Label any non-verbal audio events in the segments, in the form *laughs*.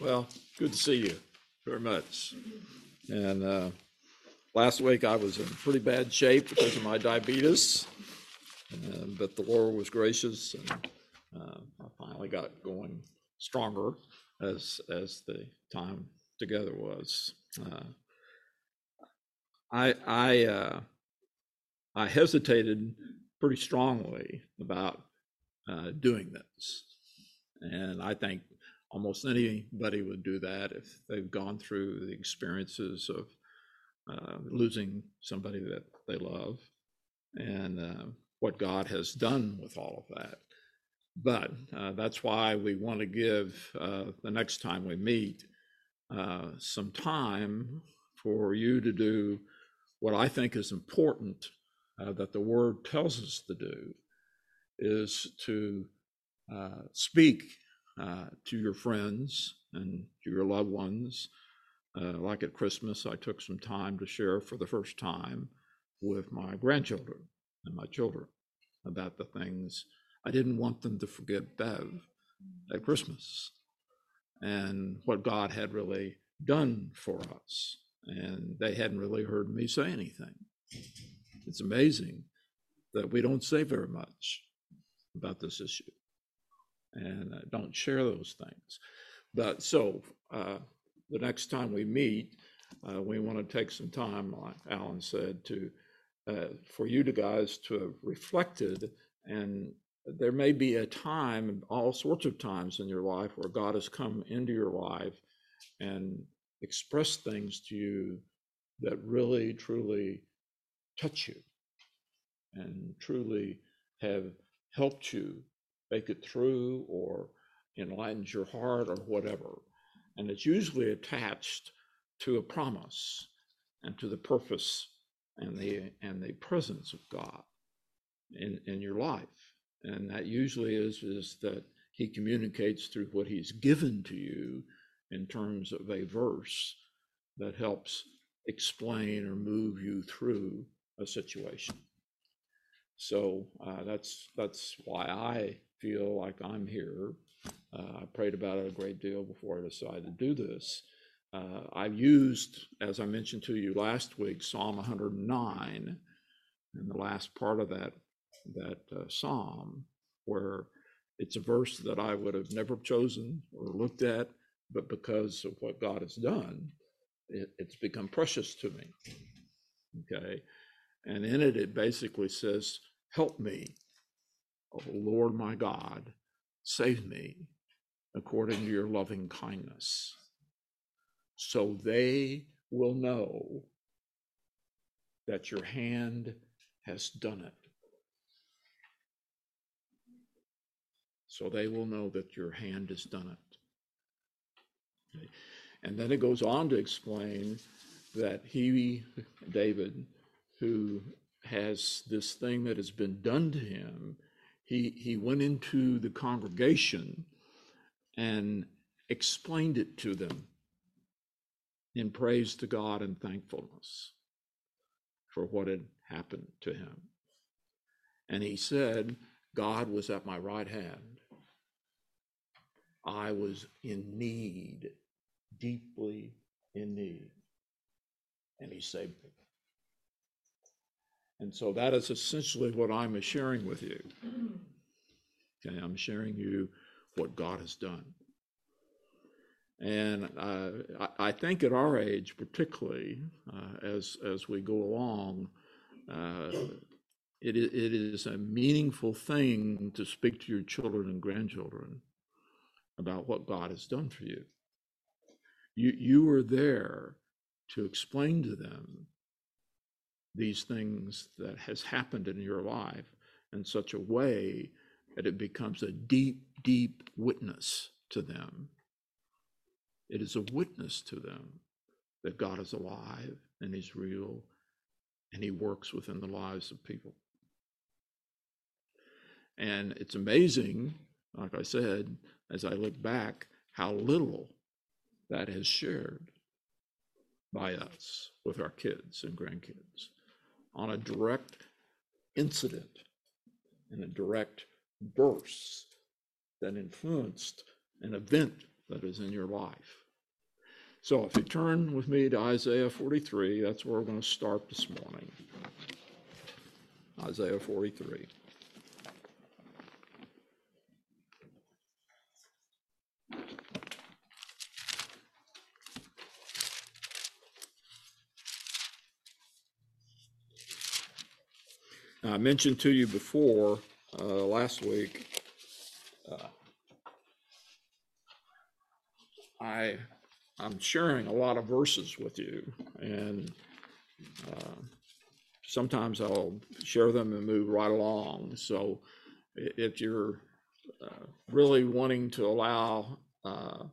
Well, good to see you very much. And uh, last week I was in pretty bad shape because of my diabetes, uh, but the Lord was gracious and uh, I finally got going stronger as as the time together was. Uh, I I uh, I hesitated pretty strongly about doing this, and I think almost anybody would do that if they've gone through the experiences of uh, losing somebody that they love and uh, what God has done with all of that. But uh, that's why we want to give uh, the next time we meet uh, some time for you to do what I think is important uh, that the Word tells us to do is to speak uh, to your friends and to your loved ones. Uh, like at Christmas, I took some time to share for the first time with my grandchildren and my children about the things I didn't want them to forget Bev at Christmas and what God had really done for us. And they hadn't really heard me say anything. It's amazing that we don't say very much about this issue and uh, don't share those things. But so uh, the next time we meet, uh, we want to take some time, like Alan said, to uh, for you to guys to have reflected. And there may be a time, all sorts of times in your life, where God has come into your life and expressed things to you that really, truly touch you and truly have helped you make it through or enlightens your heart or whatever. And it's usually attached to a promise and to the purpose and the and the presence of God in, in your life. And that usually is is that he communicates through what he's given to you in terms of a verse that helps explain or move you through a situation. So uh, that's that's why I feel like I'm here. Uh, I prayed about it a great deal before I decided to do this. Uh, I've used, as I mentioned to you last week, Psalm 109, and the last part of that that uh, psalm, where it's a verse that I would have never chosen or looked at, but because of what God has done, it, it's become precious to me. Okay, and in it, it basically says, "Help me, Oh Lord my God, save me according to your loving kindness. So they will know that your hand has done it. So they will know that your hand has done it. And then it goes on to explain that he, David, who has this thing that has been done to him, he, he went into the congregation and explained it to them in praise to God and thankfulness for what had happened to him. And he said, God was at my right hand. I was in need, deeply in need, and he saved me. And so that is essentially what I'm sharing with you. Okay, I'm sharing you what God has done. And uh, I, think at our age, particularly uh, as as we go along, uh, it, it is a meaningful thing to speak to your children and grandchildren about what God has done for you. You you were there to explain to them these things that has happened in your life in such a way that it becomes a deep, deep witness to them. It is a witness to them that God is alive and He's real and He works within the lives of people. And it's amazing, like I said, as I look back, how little that has shared by us with our kids and grandkids on a direct incident and a direct burst that influenced an event that is in your life. So if you turn with me to Isaiah 43, that's where we're going to start this morning. Isaiah 43. Mentioned to you before uh, last week. Uh, I I'm sharing a lot of verses with you, and uh, sometimes I'll share them and move right along. So if you're uh, really wanting to allow uh,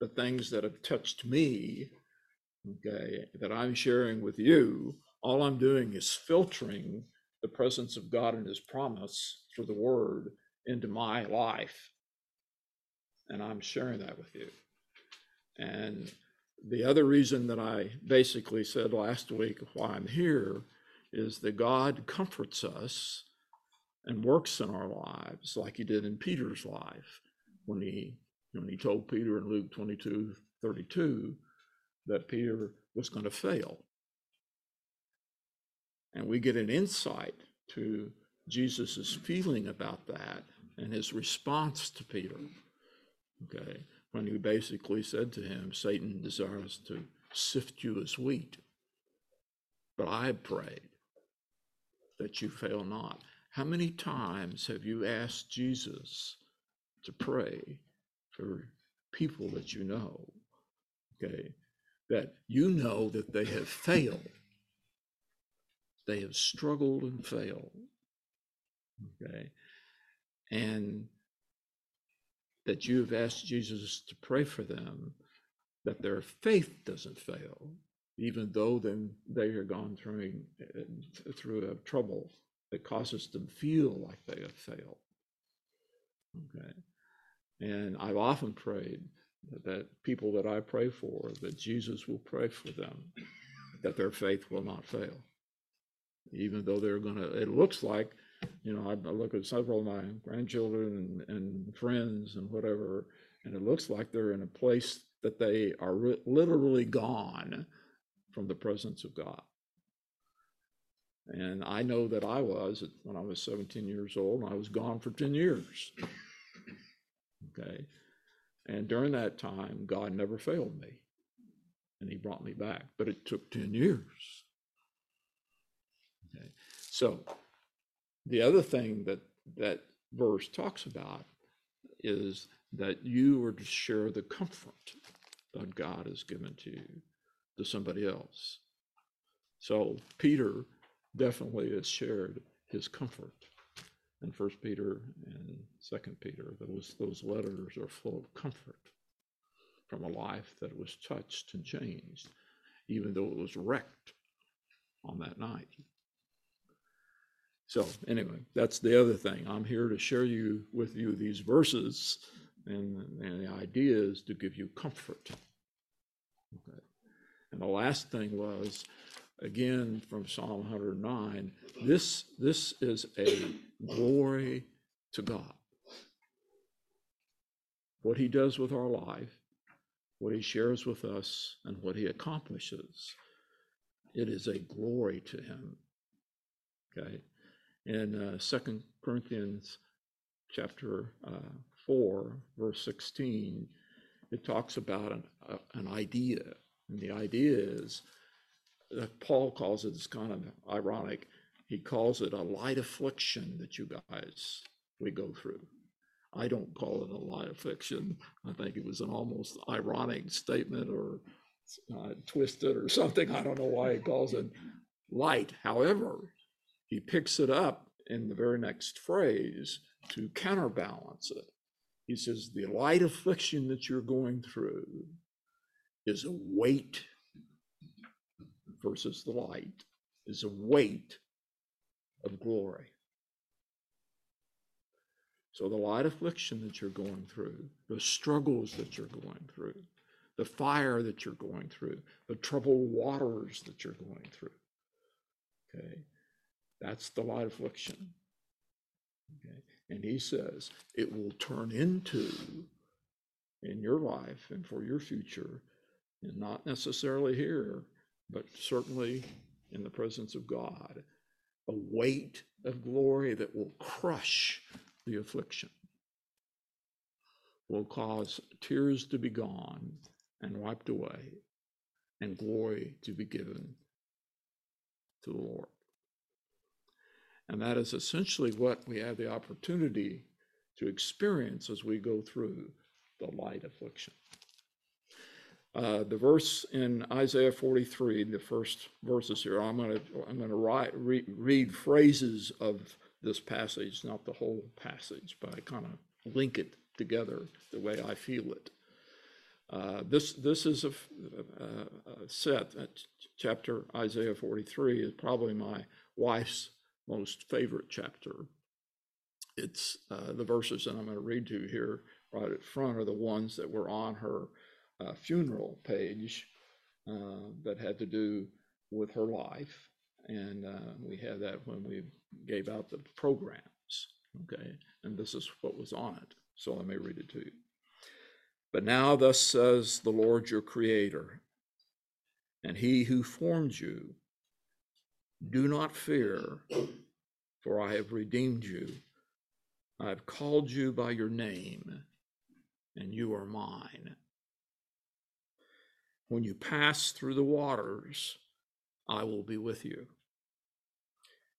the things that have touched me, okay, that I'm sharing with you, all I'm doing is filtering the presence of God and His promise through the Word into my life. And I'm sharing that with you. And the other reason that I basically said last week why I'm here is that God comforts us and works in our lives like he did in Peter's life when he when he told Peter in Luke 22 32 that Peter was going to fail. And we get an insight to Jesus's feeling about that and his response to Peter. Okay, when he basically said to him, Satan desires to sift you as wheat. But I prayed that you fail not. How many times have you asked Jesus to pray for people that you know, okay, that you know that they have failed? They have struggled and failed, okay, and that you have asked Jesus to pray for them, that their faith doesn't fail, even though then they are gone through uh, through a trouble that causes them to feel like they have failed. Okay, and I've often prayed that people that I pray for, that Jesus will pray for them, that their faith will not fail, even though they're going to. It looks like you know, I, I look at several of my grandchildren and, and friends and whatever, and it looks like they're in a place that they are re- literally gone from the presence of God. And I know that I was when I was 17 years old, I was gone for 10 years. Okay. And during that time, God never failed me. And He brought me back. But it took 10 years. So the other thing that that verse talks about is that you are to share the comfort that God has given to you to somebody else. So Peter definitely has shared his comfort in First Peter and Second Peter. Those those letters are full of comfort from a life that was touched and changed, even though it was wrecked on that night. So anyway, that's the other thing. I'm here to share you with you these verses, and, and the idea is to give you comfort. Okay. And the last thing was, again from Psalm 109, this this is a glory to God. What He does with our life, what He shares with us, and what He accomplishes, it is a glory to Him. Okay in uh, Second Corinthians chapter uh, 4, verse 16, it talks about an, uh, an idea. And the idea is that Paul calls it, it's kind of ironic, he calls it a light affliction that you guys, we go through. I don't call it a light affliction. I think it was an almost ironic statement or uh, twisted or something. I don't know why he calls it light. However, he picks it up in the very next phrase to counterbalance it. He says, The light affliction that you're going through is a weight versus the light, is a weight of glory. So, the light affliction that you're going through, the struggles that you're going through, the fire that you're going through, the troubled waters that you're going through, okay, that's the light affliction. Okay. And he says it will turn into in your life and for your future, and not necessarily here, but certainly in the presence of God, a weight of glory that will crush the affliction, will cause tears to be gone and wiped away, and glory to be given to the Lord. And that is essentially what we have the opportunity to experience as we go through the light affliction. Uh, the verse in Isaiah 43, the first verses here, I'm going to I'm going to re, read phrases of this passage, not the whole passage, but I kind of link it together the way I feel it. Uh, this this is a, a, a set. chapter Isaiah 43 is probably my wife's most favorite chapter. It's uh, the verses that I'm going to read to you here right at front are the ones that were on her uh, funeral page uh, that had to do with her life. And uh, we had that when we gave out the programs. Okay. And this is what was on it. So let me read it to you. But now, thus says the Lord your Creator, and He who formed you, do not fear, for I have redeemed you. I have called you by your name, and you are mine. When you pass through the waters, I will be with you.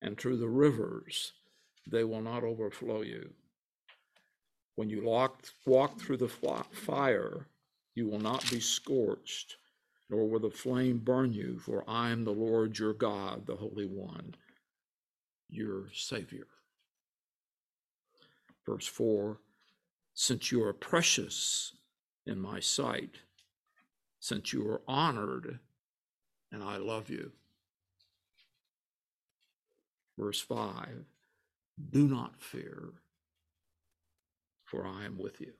And through the rivers, they will not overflow you. When you walk, through the fire, you will not be scorched, nor will the flame burn you, for I am the Lord your God, the Holy One, your Savior. Verse 4 Since you are precious in my sight, since you are honored, and I love you. Verse 5 Do not fear, for I am with you.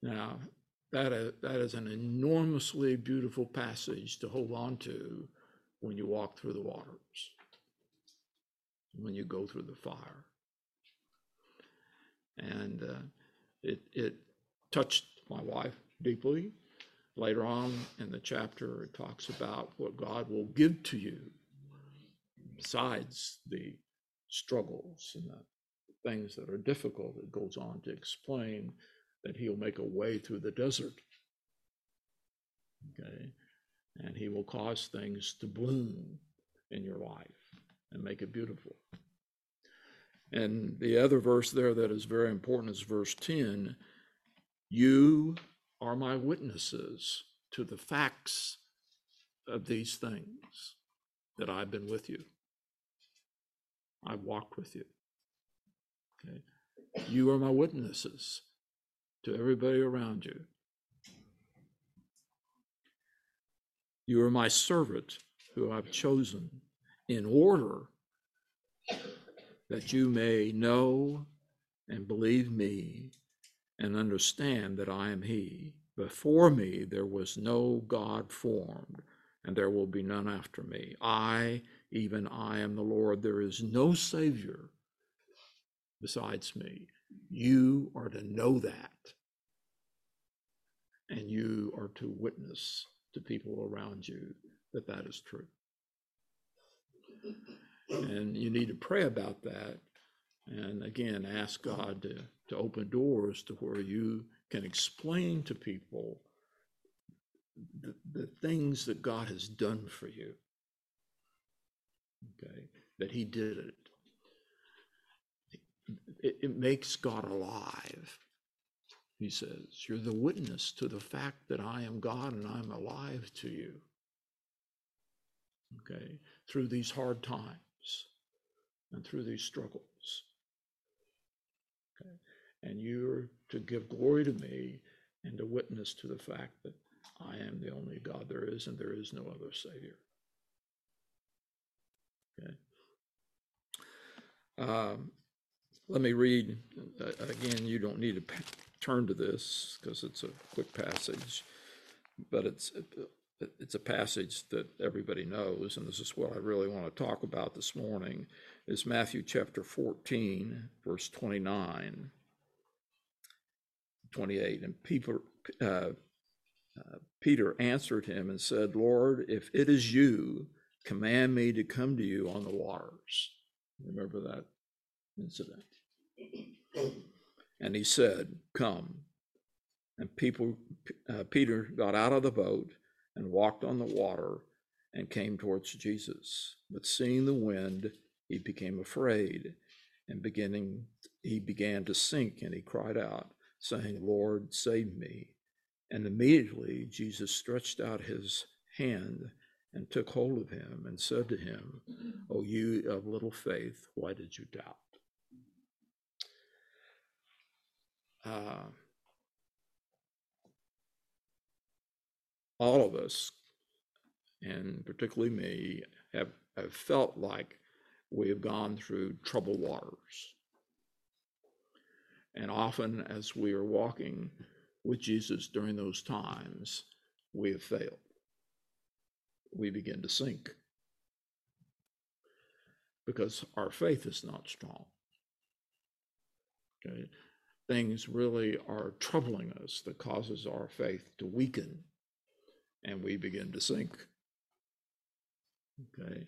Now, that is, that is an enormously beautiful passage to hold on to when you walk through the waters, when you go through the fire. And uh, it, it touched my wife deeply. Later on in the chapter, it talks about what God will give to you besides the struggles and the things that are difficult. It goes on to explain that He'll make a way through the desert. Okay. And He will cause things to bloom in your life and make it beautiful. And the other verse there that is very important is verse 10 you are my witnesses to the facts of these things that I've been with you. I walked with you. Okay. You are my witnesses to everybody around you. You are my servant who I've chosen in order that you may know and believe me and understand that I am He. Before me there was no God formed, and there will be none after me. I, even I, am the Lord. There is no Savior besides me. You are to know that, and you are to witness to people around you that that is true. And you need to pray about that and again, ask God to, to open doors to where you can explain to people the, the things that God has done for you. Okay, that He did it. It, it makes God alive. He says, You're the witness to the fact that I am God and I'm alive to you. Okay, through these hard times and through these struggles. Okay? And you're to give glory to me and to witness to the fact that I am the only God there is and there is no other Savior. Okay. Um, let me read uh, again. You don't need to turn to this because it's a quick passage, but it's it's a passage that everybody knows, and this is what I really want to talk about this morning. Is Matthew chapter fourteen, verse twenty nine. 28. And Peter, uh, uh, Peter answered him and said, Lord, if it is you, command me to come to you on the waters. Remember that incident? And he said, Come. And people, uh, Peter got out of the boat and walked on the water and came towards Jesus. But seeing the wind, he became afraid and beginning he began to sink and he cried out saying lord save me and immediately jesus stretched out his hand and took hold of him and said to him o you of little faith why did you doubt uh, all of us and particularly me have, have felt like we have gone through troubled waters. And often, as we are walking with Jesus during those times, we have failed. We begin to sink because our faith is not strong. Okay? Things really are troubling us that causes our faith to weaken and we begin to sink. Okay?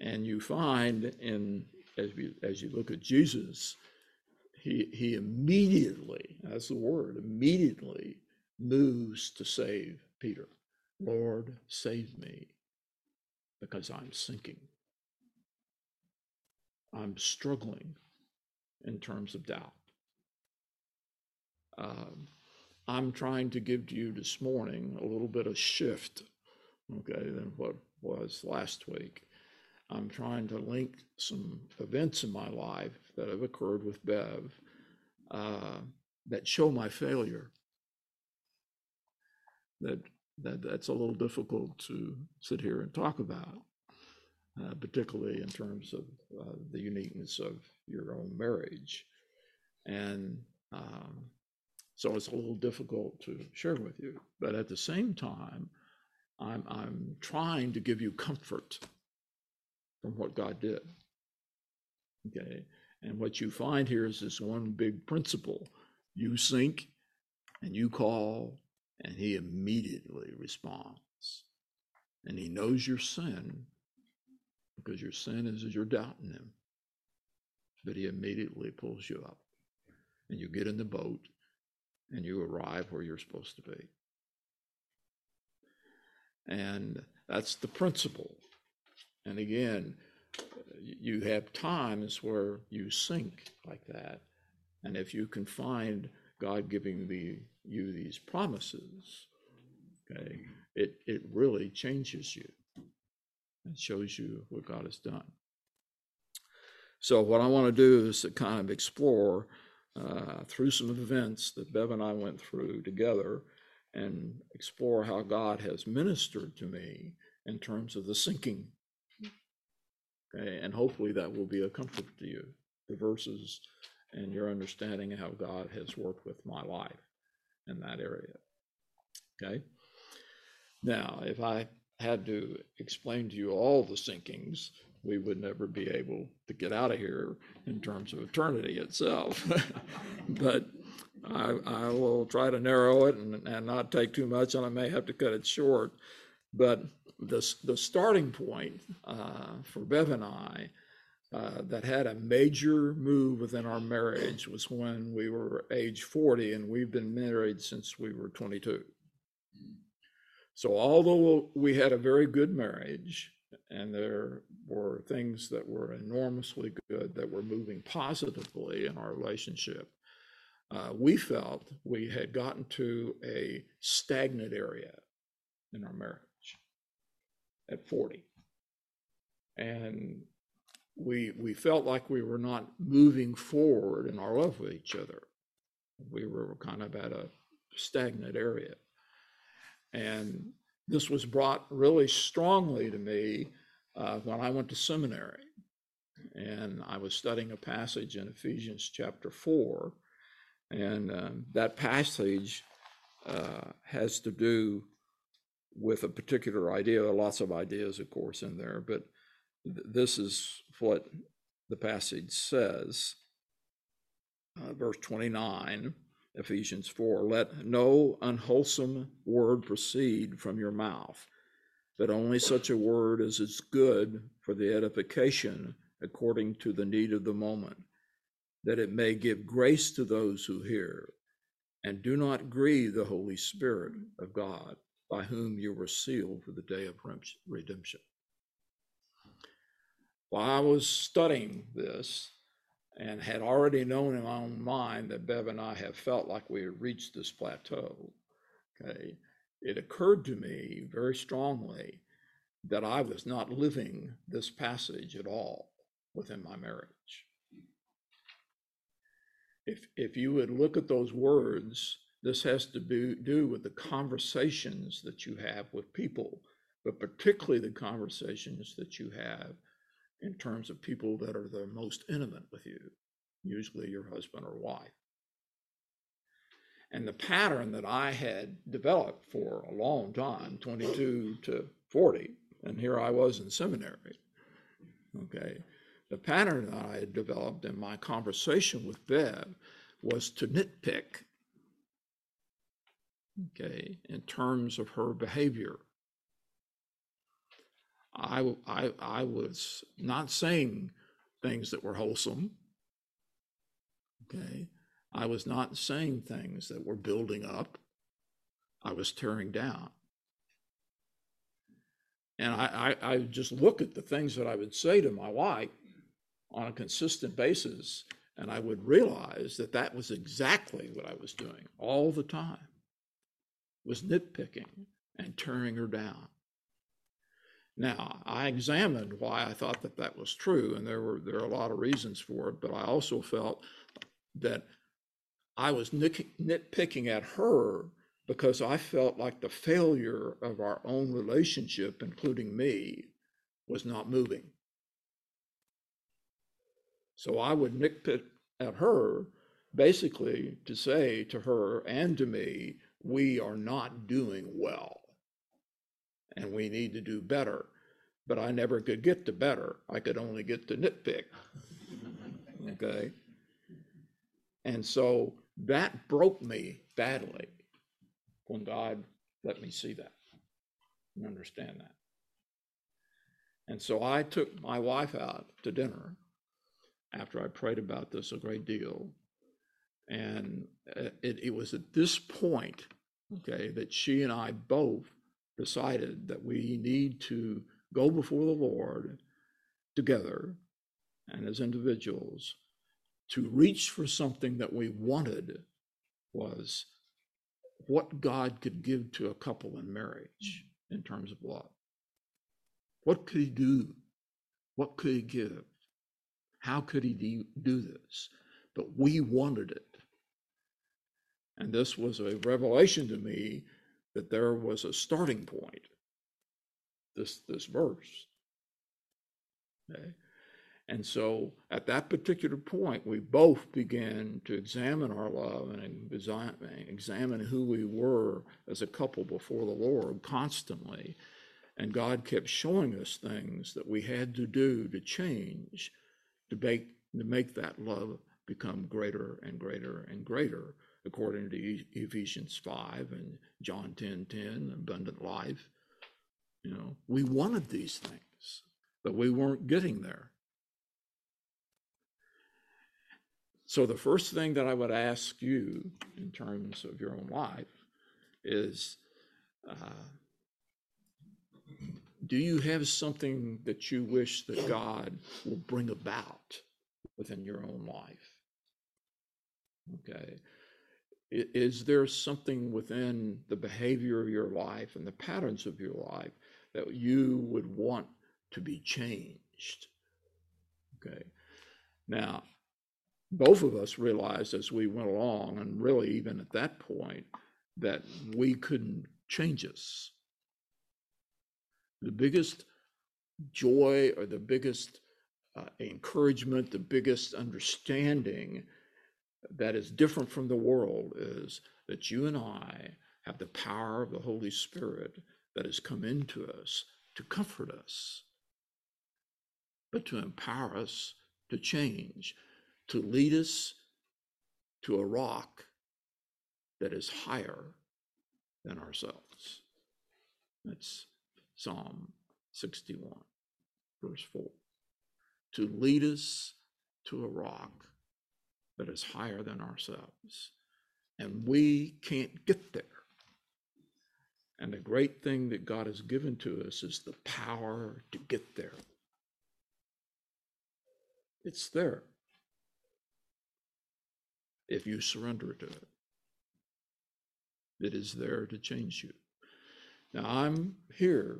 And you find in as you as you look at Jesus, he he immediately, that's the word, immediately moves to save Peter. Lord, save me, because I'm sinking. I'm struggling in terms of doubt. Um, I'm trying to give to you this morning a little bit of shift, okay, than what was last week. I'm trying to link some events in my life that have occurred with Bev uh, that show my failure. That, that that's a little difficult to sit here and talk about, uh, particularly in terms of uh, the uniqueness of your own marriage, and um, so it's a little difficult to share with you. But at the same time, I'm I'm trying to give you comfort from what God did. Okay. And what you find here is this one big principle you sink and you call, and He immediately responds. And He knows your sin because your sin is you're doubting Him. But He immediately pulls you up, and you get in the boat and you arrive where you're supposed to be. And that's the principle. And again, you have times where you sink like that. And if you can find God giving the, you these promises, okay, it, it really changes you and shows you what God has done. So, what I want to do is to kind of explore uh, through some events that Bev and I went through together and explore how God has ministered to me in terms of the sinking Okay, and hopefully that will be a comfort to you, the verses and your understanding of how God has worked with my life in that area. Okay. Now, if I had to explain to you all the sinkings, we would never be able to get out of here in terms of eternity itself. *laughs* but I, I, will try to narrow it and, and not take too much, and I may have to cut it short. But the, the starting point uh, for Bev and I uh, that had a major move within our marriage was when we were age 40 and we've been married since we were 22. So, although we had a very good marriage and there were things that were enormously good that were moving positively in our relationship, uh, we felt we had gotten to a stagnant area in our marriage at 40. And we, we felt like we were not moving forward in our love with each other. We were kind of at a stagnant area. And this was brought really strongly to me uh, when I went to seminary. And I was studying a passage in Ephesians chapter 4. And um, that passage uh, has to do with a particular idea. There are lots of ideas, of course, in there, but th- this is what the passage says. Uh, verse 29 Ephesians 4 Let no unwholesome word proceed from your mouth, but only such a word as is good for the edification according to the need of the moment, that it may give grace to those who hear. And do not grieve the Holy Spirit of God, by whom you were sealed for the day of redemption. While I was studying this, and had already known in my own mind that Bev and I have felt like we had reached this plateau, okay, it occurred to me very strongly that I was not living this passage at all within my marriage. If, if you would look at those words, this has to be, do with the conversations that you have with people, but particularly the conversations that you have in terms of people that are the most intimate with you, usually your husband or wife. And the pattern that I had developed for a long time, 22 to 40, and here I was in seminary, okay, the pattern that I had developed in my conversation with Bev was to nitpick, okay, in terms of her behavior I, I, I was not saying things that were wholesome. Okay. I was not saying things that were building up. I was tearing down. And I, I, I just look at the things that I would say to my wife on a consistent basis, and I would realize that that was exactly what I was doing all the time, was nitpicking and tearing her down. Now, I examined why I thought that that was true, and there were there are a lot of reasons for it. But I also felt that I was nitpicking at her because I felt like the failure of our own relationship, including me, was not moving. So I would nitpick at her basically to say to her and to me, we are not doing well and we need to do better. But I never could get to better. I could only get to nitpick. *laughs* okay. And so that broke me badly when God let me see that and understand that. And so I took my wife out to dinner after I prayed about this a great deal. And uh, it, it was at this point, okay, that she and I both decided that we need to go before the Lord together and as individuals to reach for something that we wanted was what God could give to a couple in marriage mm. in terms of love. What could he do? What could he give? How could he do this? But we wanted it. And this was a revelation to me that there was a starting point, this, this verse. Okay? And so at that particular point, we both began to examine our love and examine who we were as a couple before the Lord constantly. And God kept showing us things that we had to do to change to make, to make that love become greater and greater and greater according to Ephesians 5 and John 10 10, abundant life. You know, we wanted these things, but we weren't getting there. So, the first thing that I would ask you in terms of your own life is uh, do you have something that you wish that God will bring about within your own life? Okay. Is there something within the behavior of your life and the patterns of your life that you would want to be changed? Okay. Now, both of us realized as we went along, and really even at that point, that we couldn't change us. The biggest joy or the biggest uh, encouragement, the biggest understanding that is different from the world is that you and I have the power of the Holy Spirit that has come into us to comfort us, but to empower us to change, to lead us to a rock that is higher than ourselves. That's Psalm 61, verse 4. To lead us to a rock that is higher than ourselves. And we can't get there. And the great thing that God has given to us is the power to get there. It's there if you surrender to it. It is there to change you. Now, I'm here,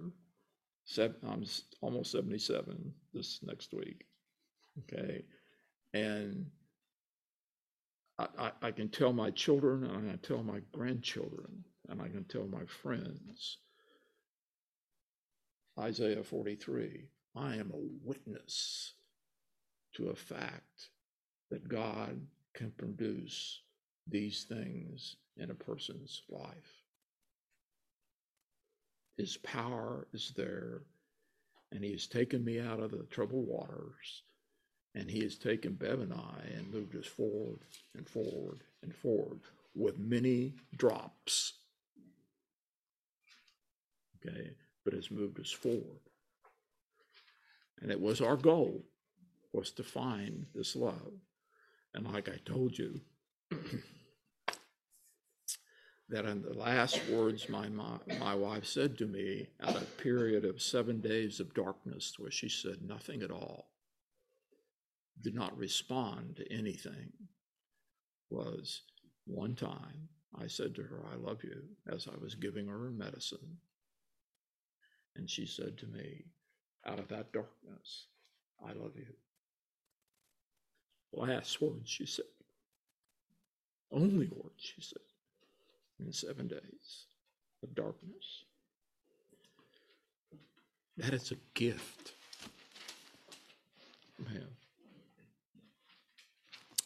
I'm almost 77 this next week. Okay. And I, I, I can tell my children and I can tell my grandchildren and I can tell my friends Isaiah 43 I am a witness to a fact that God can produce these things in a person's life. His power is there, and He has taken me out of the troubled waters, and He has taken Bev and I and moved us forward and forward and forward with many drops. Okay, but has moved us forward. And it was our goal was to find this love. And like I told you, *clears throat* that in the last words my, my, my wife said to me at a period of seven days of darkness where she said nothing at all, did not respond to anything, was one time I said to her, I love you, as I was giving her medicine. And she said to me, out of that darkness, I love you. Last words she said. Only words she said in seven days of darkness. That is a gift. Man.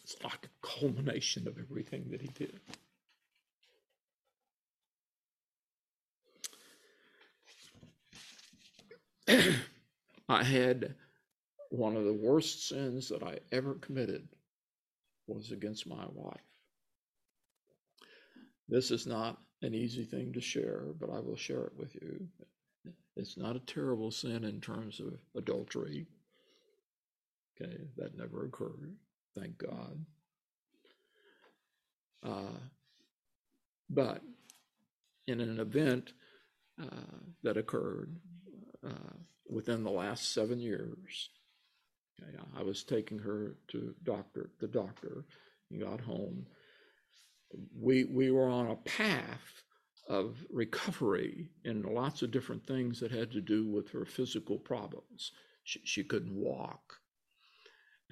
It's like a culmination of everything that he did. *clears throat* I had one of the worst sins that I ever committed was against my wife. This is not an easy thing to share, but I will share it with you. It's not a terrible sin in terms of adultery. Okay, that never occurred, thank God. Uh, but in an event uh, that occurred uh, within the last seven years, okay, I was taking her to doctor the doctor. He got home we we were on a path of recovery in lots of different things that had to do with her physical problems. She, she couldn't walk.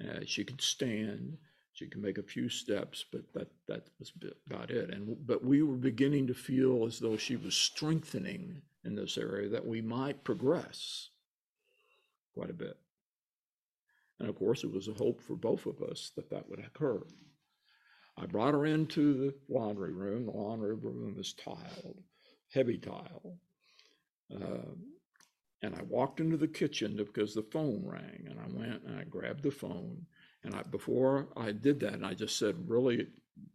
Uh, she could stand. She could make a few steps, but that that was about it. And but we were beginning to feel as though she was strengthening in this area that we might progress quite a bit. And of course, it was a hope for both of us that that would occur. I brought her into the laundry room. The laundry room is tiled, heavy tile. Uh, and I walked into the kitchen because the phone rang, and I went and I grabbed the phone. And I, before I did that, I just said really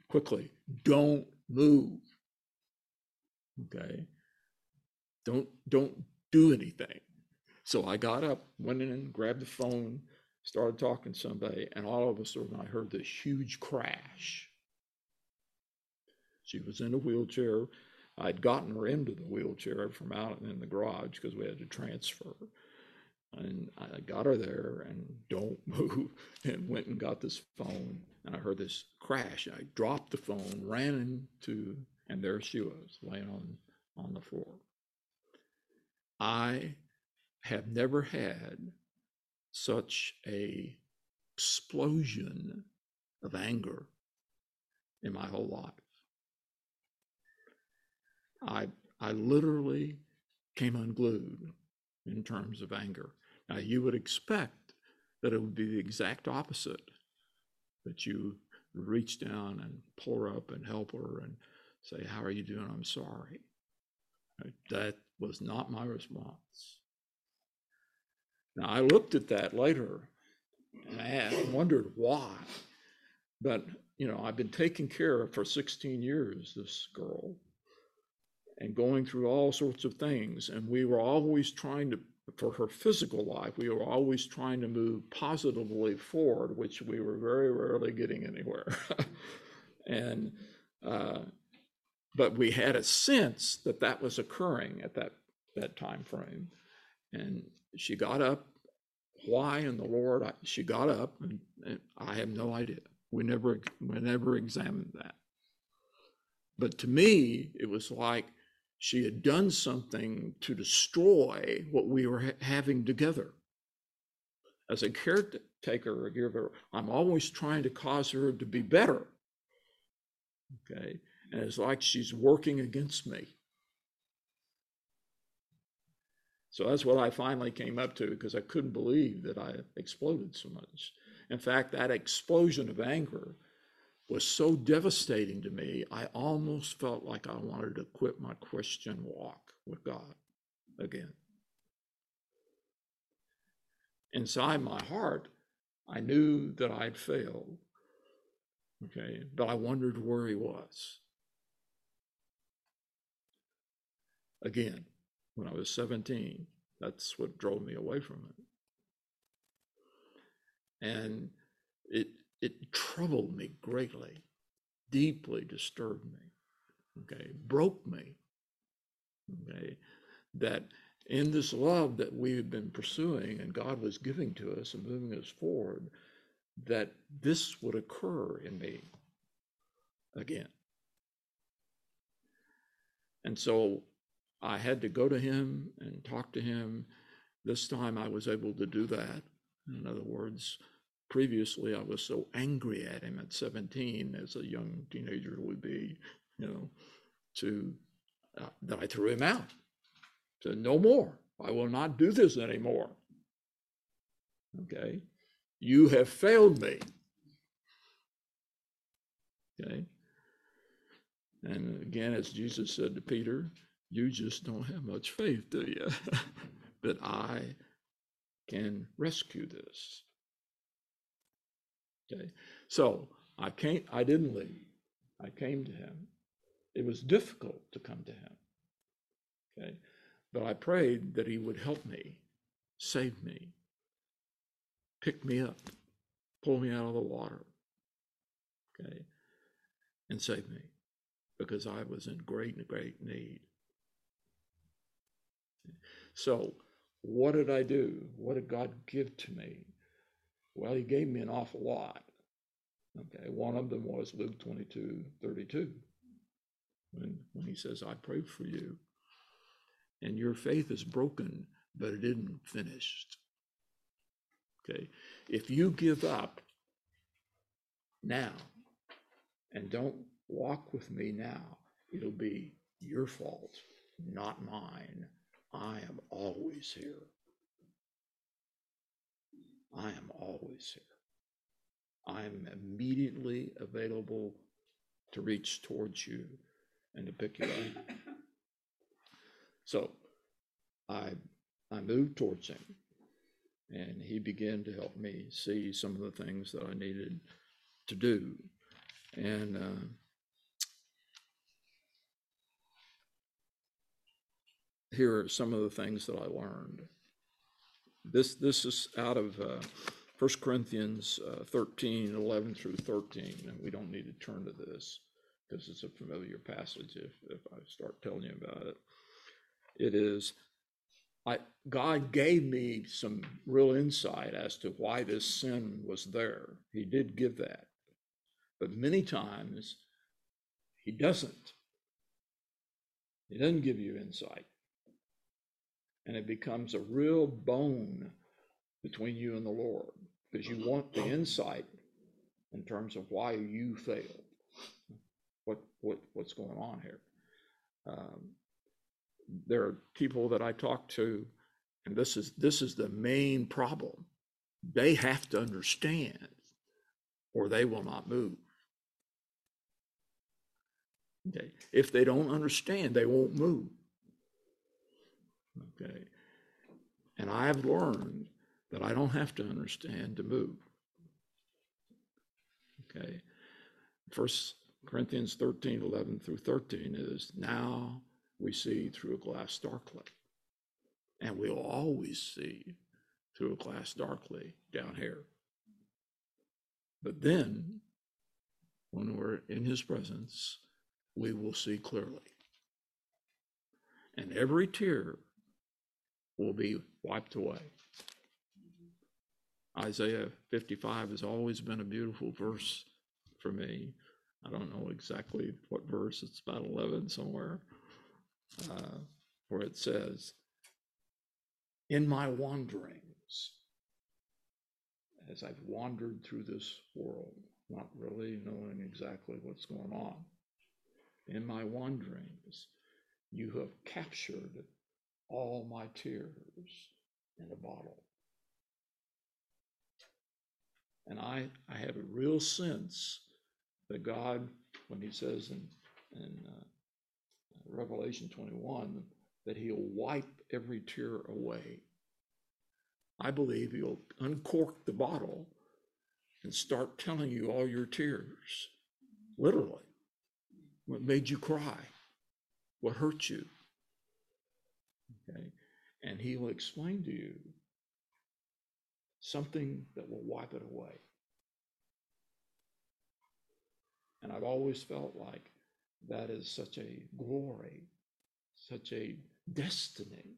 quickly, "Don't move." Okay. Don't don't do anything. So I got up, went in, grabbed the phone, started talking to somebody, and all of a sudden I heard this huge crash. She was in a wheelchair. I'd gotten her into the wheelchair from out in the garage because we had to transfer. And I got her there and don't *laughs* move and went and got this phone. And I heard this crash. I dropped the phone, ran into, and there she was laying on, on the floor. I have never had such a explosion of anger in my whole life. I I literally came unglued in terms of anger. Now you would expect that it would be the exact opposite, that you reach down and pull her up and help her and say, "How are you doing? I'm sorry." That was not my response. Now, I looked at that later and I wondered why. But you know, I've been taking care of for 16 years, this girl, and going through all sorts of things. And we were always trying to, for her physical life, we were always trying to move positively forward, which we were very rarely getting anywhere. *laughs* and, uh, but we had a sense that that was occurring at that, that time frame. And she got up. Why in the Lord? I, she got up, and, and I have no idea. We never, we never examined that. But to me, it was like she had done something to destroy what we were ha- having together. As a caretaker or giver, I'm always trying to cause her to be better. Okay. And it's like she's working against me. So that's what I finally came up to because I couldn't believe that I exploded so much. In fact, that explosion of anger was so devastating to me, I almost felt like I wanted to quit my Christian walk with God again. Inside my heart, I knew that I'd failed. Okay, but I wondered where he was. Again, when I was 17, that's what drove me away from it. And it it troubled me greatly, deeply disturbed me, okay, broke me, okay, that in this love that we had been pursuing and God was giving to us and moving us forward, that this would occur in me again. And so I had to go to him and talk to him. This time I was able to do that. In other words, previously I was so angry at him at 17, as a young teenager would be, you know, to uh, that I threw him out. Said, no more. I will not do this anymore. Okay. You have failed me. Okay. And again, as Jesus said to Peter, you just don't have much faith, do you? *laughs* but I can rescue this. Okay. So I came, I didn't leave. I came to him. It was difficult to come to him. Okay. But I prayed that he would help me, save me, pick me up, pull me out of the water. Okay. And save me because I was in great, great need. So, what did I do? What did God give to me? Well, He gave me an awful lot. Okay, one of them was Luke 22 32, when, when He says, I prayed for you, and your faith is broken, but it isn't finished. Okay, if you give up now and don't walk with me now, it'll be your fault, not mine. I am always here. I am always here. I am immediately available to reach towards you and to pick you up. So I I moved towards him and he began to help me see some of the things that I needed to do. And uh, here are some of the things that I learned. This, this is out of uh, 1 Corinthians uh, 13, 11 through 13, and we don't need to turn to this because it's a familiar passage if, if I start telling you about it. It is, I, God gave me some real insight as to why this sin was there. He did give that. But many times, He doesn't. He doesn't give you insight and it becomes a real bone between you and the Lord because you want the insight in terms of why you failed. What what what's going on here? Um, there are people that I talk to, and this is this is the main problem. They have to understand, or they will not move. Okay, if they don't understand, they won't move. Okay. And I have learned that I don't have to understand to move. Okay. First Corinthians 13, 11 through 13 is now we see through a glass darkly. And we'll always see through a glass darkly down here. But then, when we're in his presence, we will see clearly. And every tear will be wiped away. Isaiah 55 has always been a beautiful verse for me. I don't know exactly what verse, it's about 11 somewhere, uh, where it says, In my wanderings, as I've wandered through this world, not really knowing exactly what's going on, in my wanderings, you have captured all my tears in a bottle. And I, I have a real sense that God, when he says in, in uh, Revelation 21, that he'll wipe every tear away. I believe he'll uncork the bottle and start telling you all your tears, literally. What made you cry? What hurt you? Okay. And he'll explain to you something that will wipe it away. And I've always felt like that is such a glory, such a destiny.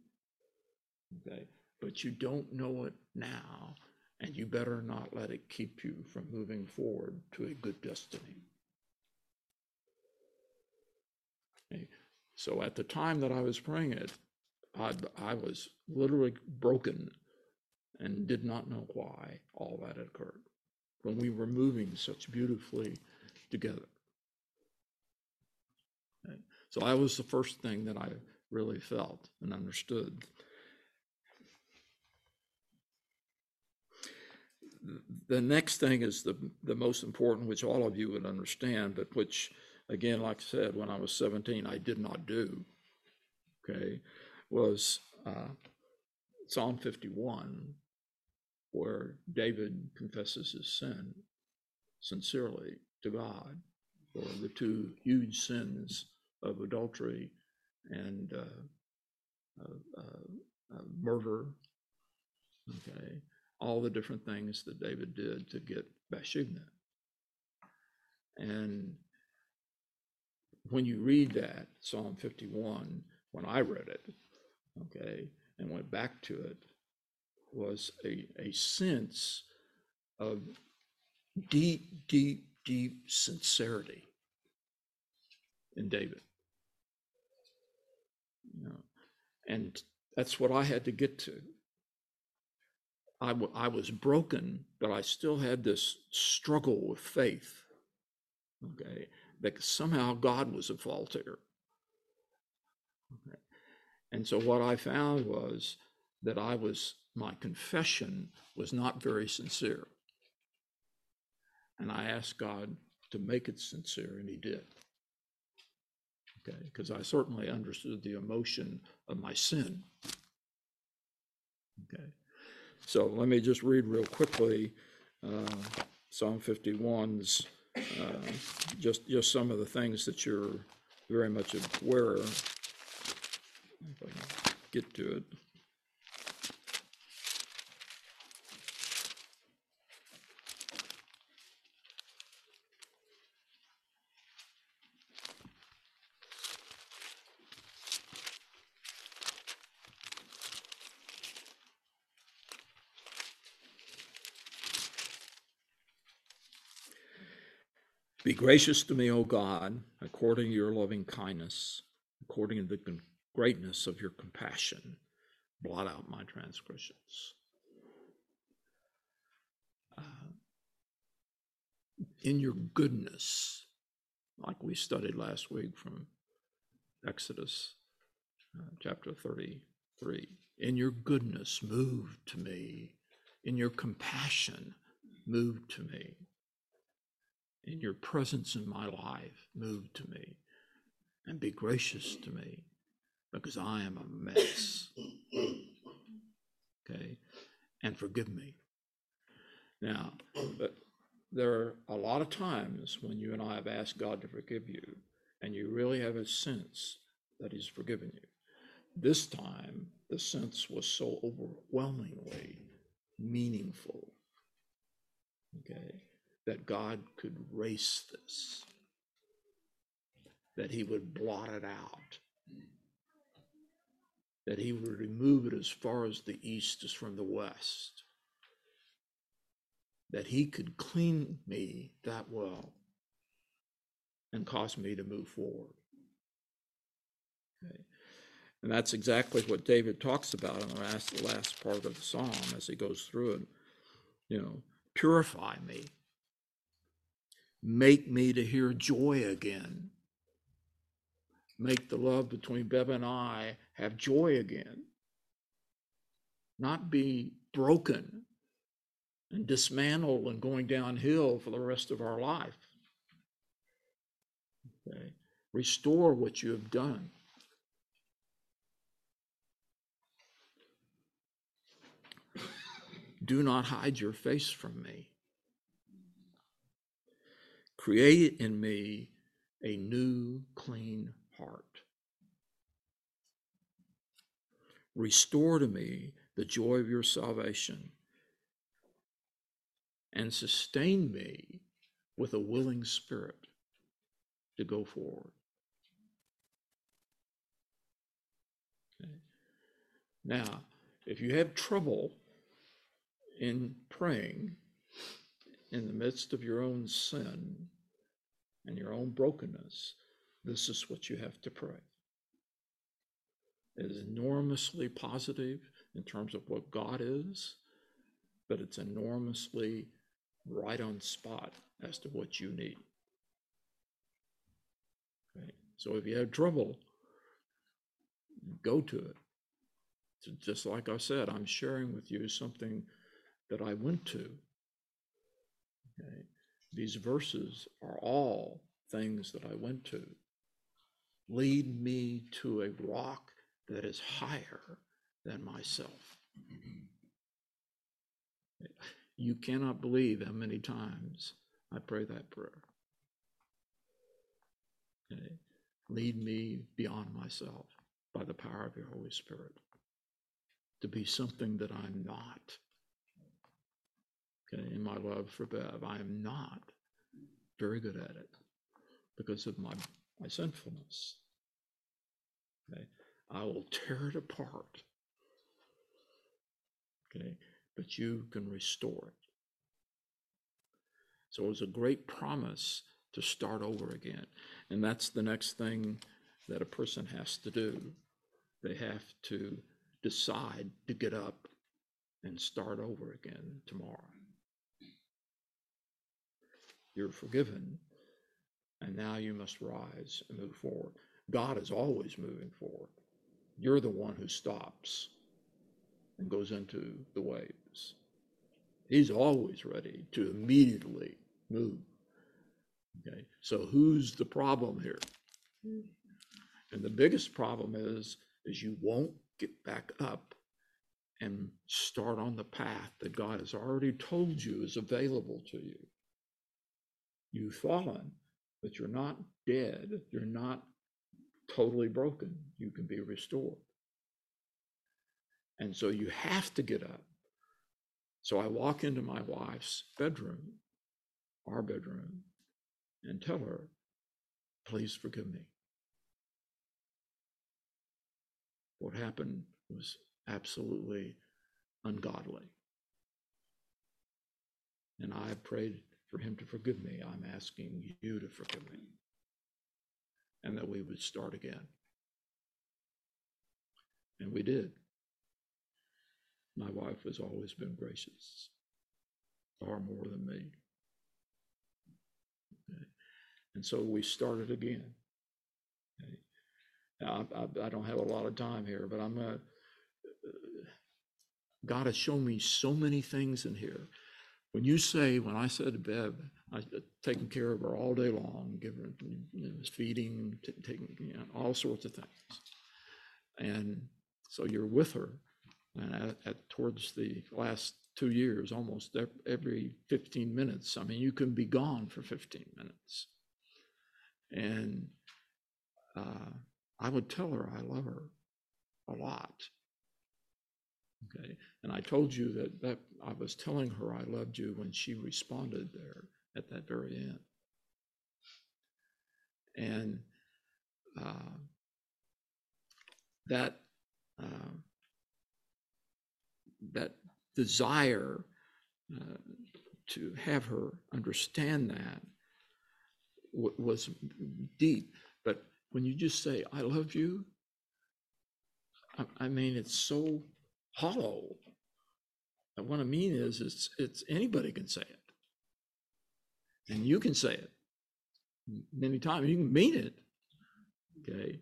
Okay. But you don't know it now, and you better not let it keep you from moving forward to a good destiny. Okay. So at the time that I was praying it, I, I was literally broken and did not know why all that had occurred when we were moving such beautifully together. Okay. So that was the first thing that I really felt and understood. The next thing is the, the most important, which all of you would understand, but which, again, like I said, when I was 17, I did not do, okay, was uh, Psalm 51, where David confesses his sin sincerely to God for the two huge sins of adultery and uh, uh, uh, murder. Okay, all the different things that David did to get Bathsheba. And when you read that, Psalm 51, when I read it, okay, and went back to it, was a, a sense of deep, deep, deep sincerity in David. You know, and that's what I had to get to. I, w- I was broken, but I still had this struggle with faith. Okay, that somehow God was a fault. Okay. And so what I found was that I was, my confession was not very sincere. And I asked God to make it sincere, and He did. Okay, because I certainly understood the emotion of my sin. Okay, so let me just read real quickly uh, Psalm 51's, uh, just, just some of the things that you're very much aware of. Get to it. Be gracious to me, O God, according to your loving kindness, according to the greatness of your compassion. Blot out my transgressions. Uh, in your goodness, like we studied last week from Exodus uh, chapter 33, in your goodness, move to me. In your compassion, move to me in your presence in my life, move to me and be gracious to me because I am a mess. Okay? And forgive me. Now, but there are a lot of times when you and I have asked God to forgive you, and you really have a sense that He's forgiven you. This time, the sense was so overwhelmingly meaningful, okay, that God could erase this, that He would blot it out, that He would remove it as far as the east is from the west, that He could clean me that well and cause me to move forward. Okay. And that's exactly what David talks about in the last, the last part of the psalm as he goes through it. You know, purify me, make me to hear joy again, make the love between Bev and I have joy again, not be broken and dismantled and going downhill for the rest of our life. Okay. Restore what you have done. Do not hide your face from me. Create in me a new, clean heart. Restore to me the joy of your salvation and sustain me with a willing spirit to go forward. Okay. Now, if you have trouble in praying in the midst of your own sin and your own brokenness, this is what you have to pray. Is enormously positive in terms of what God is, but it's enormously right on spot as to what you need. Okay? So if you have trouble, go to it. So just like I said, I'm sharing with you something that I went to. Okay? These verses are all things that I went to. Lead me to a rock that is higher than myself. You cannot believe how many times I pray that prayer. Okay? Lead me beyond myself by the power of your Holy Spirit to be something that I'm not. Okay, in my love for Bev, I am not very good at it because of my, my sinfulness. Okay, I will tear it apart. Okay, but you can restore it. So it was a great promise to start over again. And that's the next thing that a person has to do. They have to decide to get up and start over again tomorrow. You're forgiven, and now you must rise and move forward. God is always moving forward. You're the one who stops and goes into the waves. He's always ready to immediately move. Okay, so who's the problem here? And the biggest problem is, is you won't get back up and start on the path that God has already told you is available to you. You've fallen, but you're not dead. You're not totally broken. You can be restored. And so you have to get up. So I walk into my wife's bedroom, our bedroom, and tell her, please forgive me. What happened was absolutely ungodly. And I prayed for him to forgive me. I'm asking you to forgive me. And that we would start again. And we did. My wife has always been gracious, far more than me. And so we started again. Now, I, I, I, don't have a lot of time here, but I'm going. God has shown me so many things in here. When you say, when I said to Bev, I taking care of her all day long, giving her you know, feeding, t- taking you know, all sorts of things, and so you're with her, and at, at, towards the last two years, almost every 15 minutes. I mean, you can be gone for 15 minutes. And uh, I would tell her I love her a lot. Okay. And I told you that, that I was telling her I loved you when she responded there at that very end. And uh, that uh, that desire uh, to have her understand that w- was deep. But when you just say, I love you, I, I mean, it's so hollow. And what I mean is, it's, it's anybody can say it. And you can say it many times. You can mean it. Okay.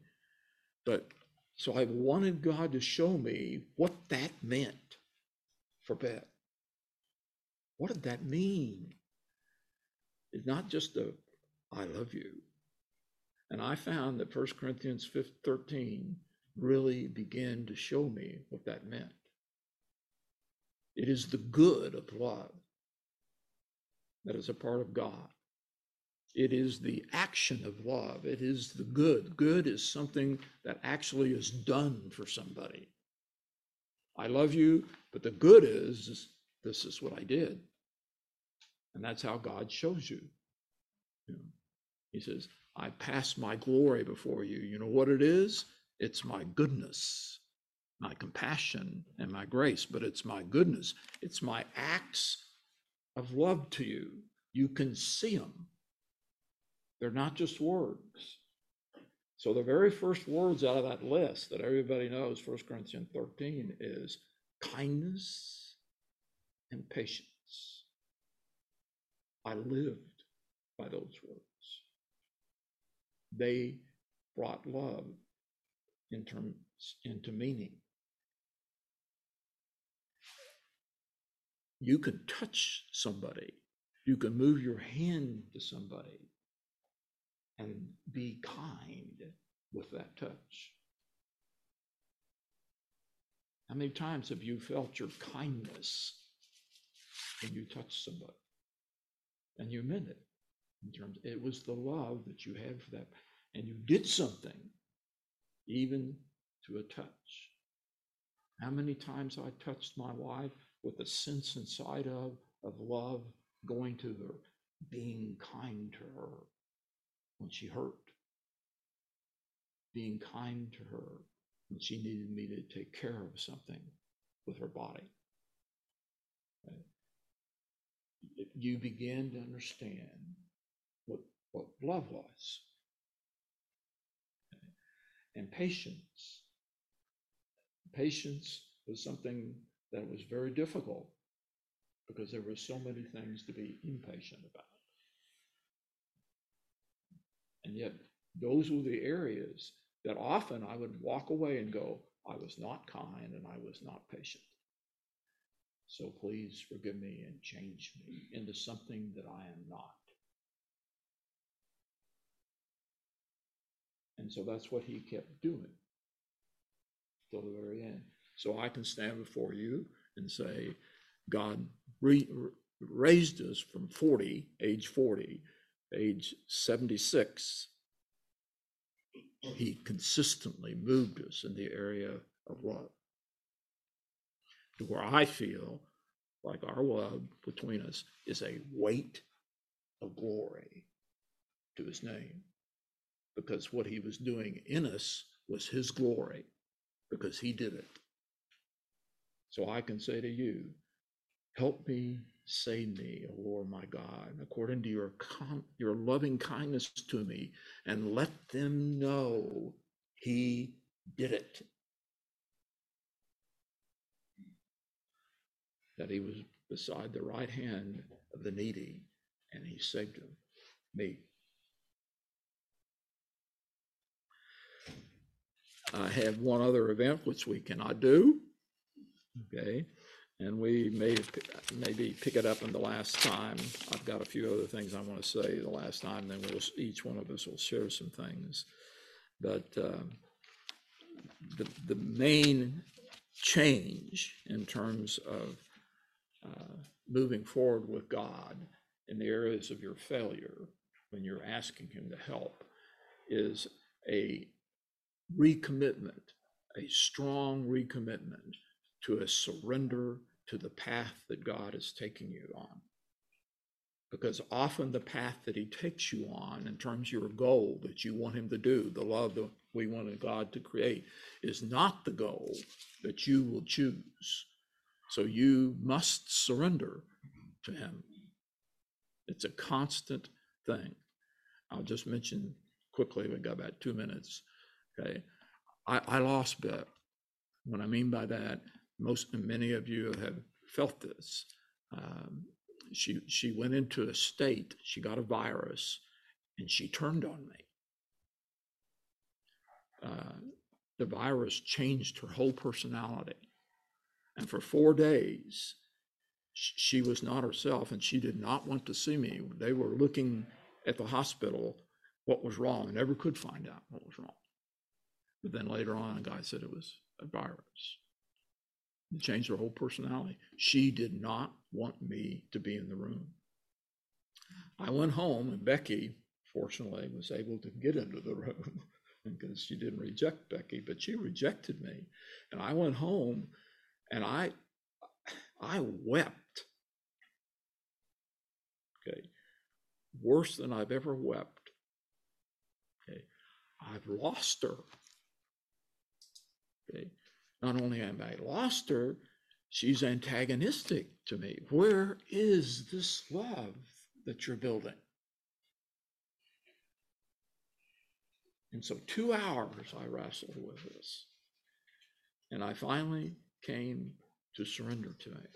But so I wanted God to show me what that meant for Bev. What did that mean? It's not just a I love you. And I found that 1 Corinthians 13 really began to show me what that meant. It is the good of love that is a part of God. It is the action of love. It is the good. Good is something that actually is done for somebody. I love you, but the good is this is what I did. And that's how God shows you. you know, he says, I pass my glory before you. You know what it is? It's my goodness, my compassion, and my grace, but it's my goodness. It's my acts of love to you. You can see them, they're not just words. So the very first words out of that list that everybody knows, 1 Corinthians 13, is kindness and patience. I lived by those words. They brought love in terms into meaning. You can touch somebody. You can move your hand to somebody and be kind with that touch. How many times have you felt your kindness when you touched somebody? And you meant it in terms, it was the love that you had for that. And you did something, even to a touch. How many times I touched my wife with a sense inside of, of love, going to her, being kind to her when she hurt, being kind to her when she needed me to take care of something with her body. You begin to understand what, what love was. And patience. Patience was something that it was very difficult because there were so many things to be impatient about. And yet, those were the areas that often I would walk away and go, I was not kind and I was not patient. So please forgive me and change me into something that I am not. And so that's what he kept doing till the very end. So I can stand before you and say, God re- raised us from 40, age 40, age 76. He consistently moved us in the area of love to where I feel like our love between us is a weight of glory to his name because what he was doing in us was his glory because he did it. So I can say to you, help me, save me, O Lord my God, according to your, con- your loving kindness to me, and let them know he did it. That he was beside the right hand of the needy, and he saved him, me. I have one other event which we cannot do. Okay, and we may maybe pick it up in the last time. I've got a few other things I want to say the last time. Then we'll each one of us will share some things. But uh, the the main change in terms of uh, moving forward with God in the areas of your failure when you're asking Him to help is a recommitment, a strong recommitment to a surrender to the path that God is taking you on. Because often the path that He takes you on, in terms of your goal that you want Him to do, the love that we wanted God to create, is not the goal that you will choose. So you must surrender to Him. It's a constant thing. I'll just mention quickly, We've got about two minutes. Okay. I, I lost Bev. What I mean by that, most many of you have felt this. Um, she she went into a state, she got a virus, and she turned on me. Uh, the virus changed her whole personality. And for four days, she was not herself and she did not want to see me. They were looking at the hospital what was wrong, and never could find out what was wrong. But then later on, a guy said it was a virus. It changed her whole personality. She did not want me to be in the room. I went home, and Becky, fortunately, was able to get into the *laughs* room because she didn't reject Becky, but she rejected me. And I went home, and I, I wept. Okay, worse than I've ever wept. Okay, I've lost her. Okay, not only am I lost her, she's antagonistic to me. Where is this love that you're building? And so, two hours I wrestled with this. And I finally came to surrender to it.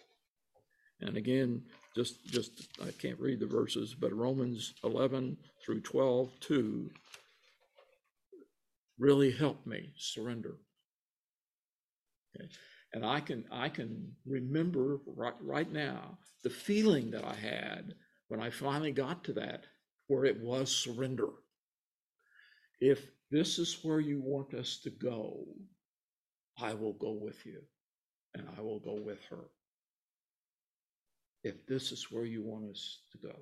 And again, just just I can't read the verses, but Romans 11 through 12, 2 really helped me surrender. Okay. And I can I can remember right right now the feeling that I had when I finally got to that where it was surrender. If this is where you want us to go, I will go with you and I will go with her. If this is where you want us to go,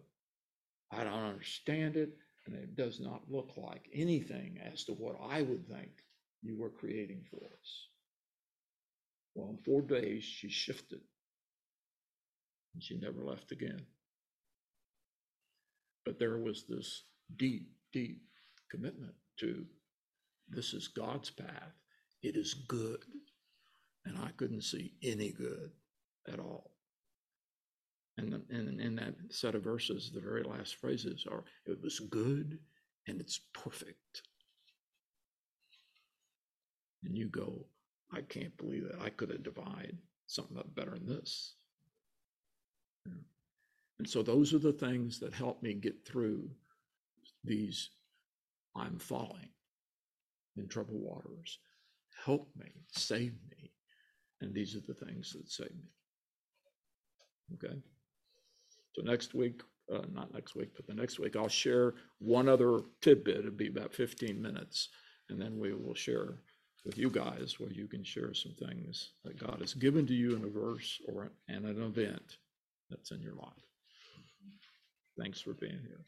I don't understand it, and it does not look like anything as to what I would think you were creating for us. Well, in four days, she shifted and she never left again. But there was this deep, deep commitment to this is God's path. It is good. And I couldn't see any good at all. And in, in that set of verses, the very last phrases are it was good and it's perfect. And you go, I can't believe that I could have divided something up better than this. And so those are the things that help me get through these I'm falling in troubled waters. Help me, save me. And these are the things that save me. Okay. So next week, uh, not next week, but the next week, I'll share one other tidbit. It'll be about 15 minutes. And then we will share with you guys where you can share some things that God has given to you in a verse or an, an event that's in your life. Thanks for being here.